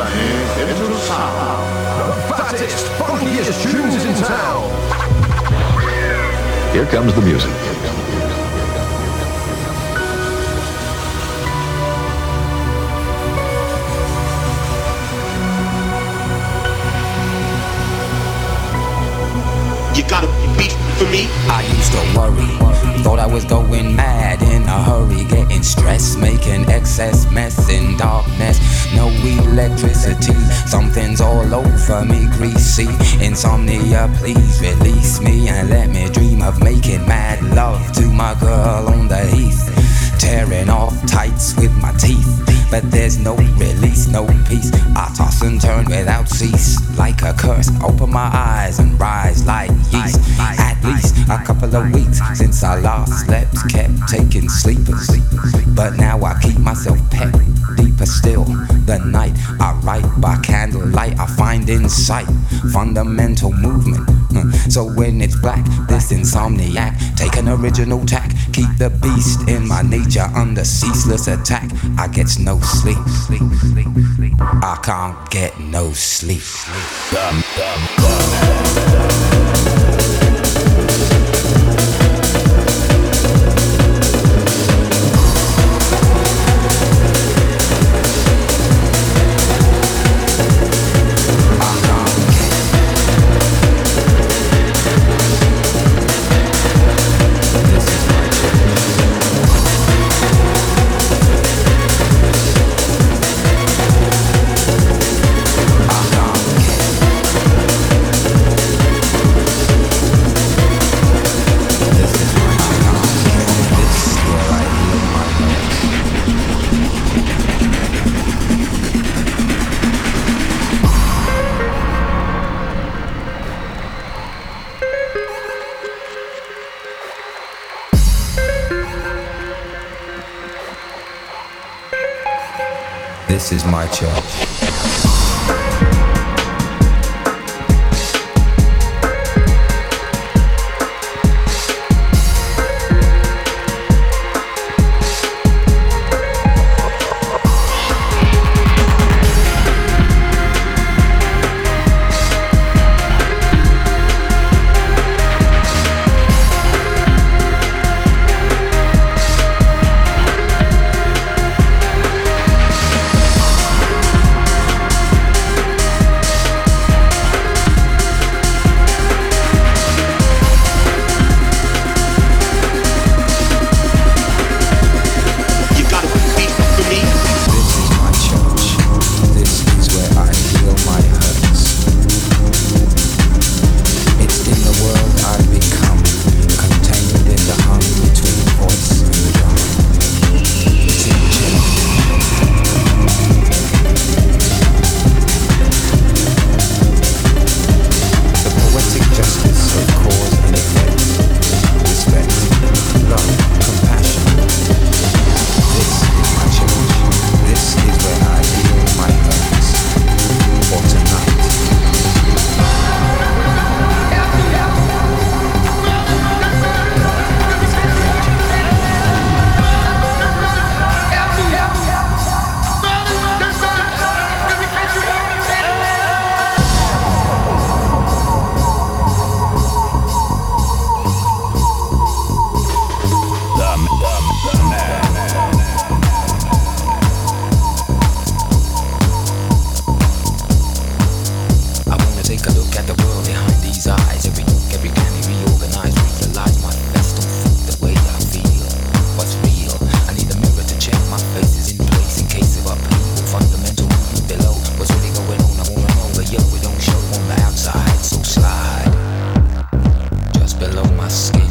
journey into sound. The fattest, funkiest tunes in town. Here comes the music. You got a beat for me? I used to worry, thought I was going mad in a hurry, getting stressed, making excess mess in darkness. No electricity, something's all over me, greasy. Insomnia, please release me and let me dream of making mad love to my girl on the heath. Tearing off tights with my teeth, but there's no release, no peace. I toss and turn without cease, like a curse. Open my eyes and rise like yeast. At least a couple of weeks since I last slept, kept taking sleepers. But now I keep myself pet deeper still. The night I write by candlelight, I find insight, fundamental movement. So when it's black, this insomniac, take an original tack, keep the beast in my nature under ceaseless attack. I get no sleep. I can't get no sleep. This is my church. asking.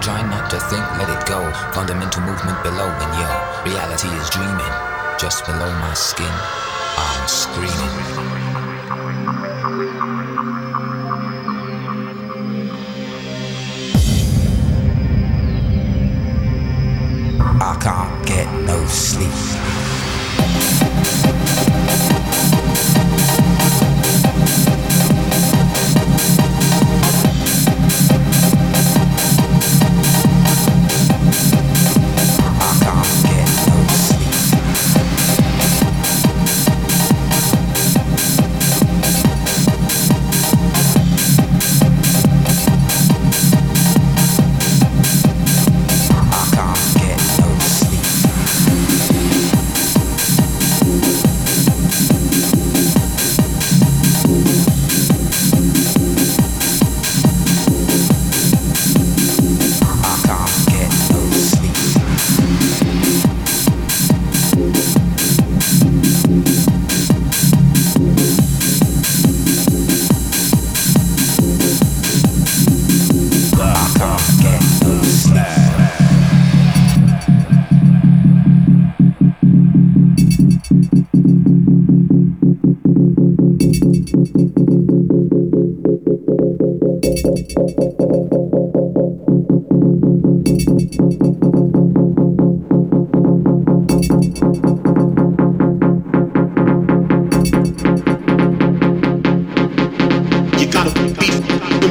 Try not to think, let it go. Fundamental movement below, and yo, reality is dreaming. Just below my skin, I'm screaming. I can't get no sleep.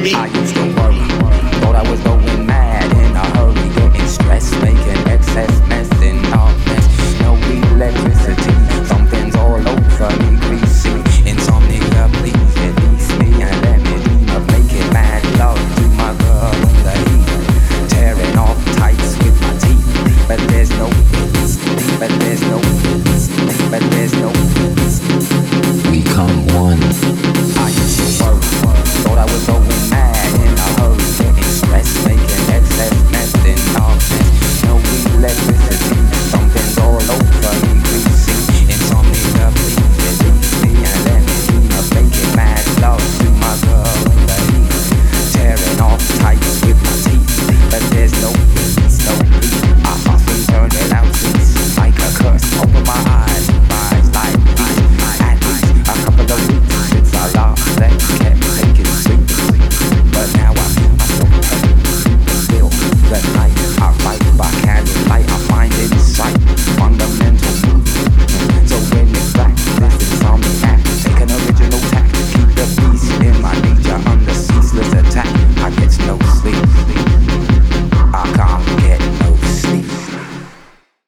Beat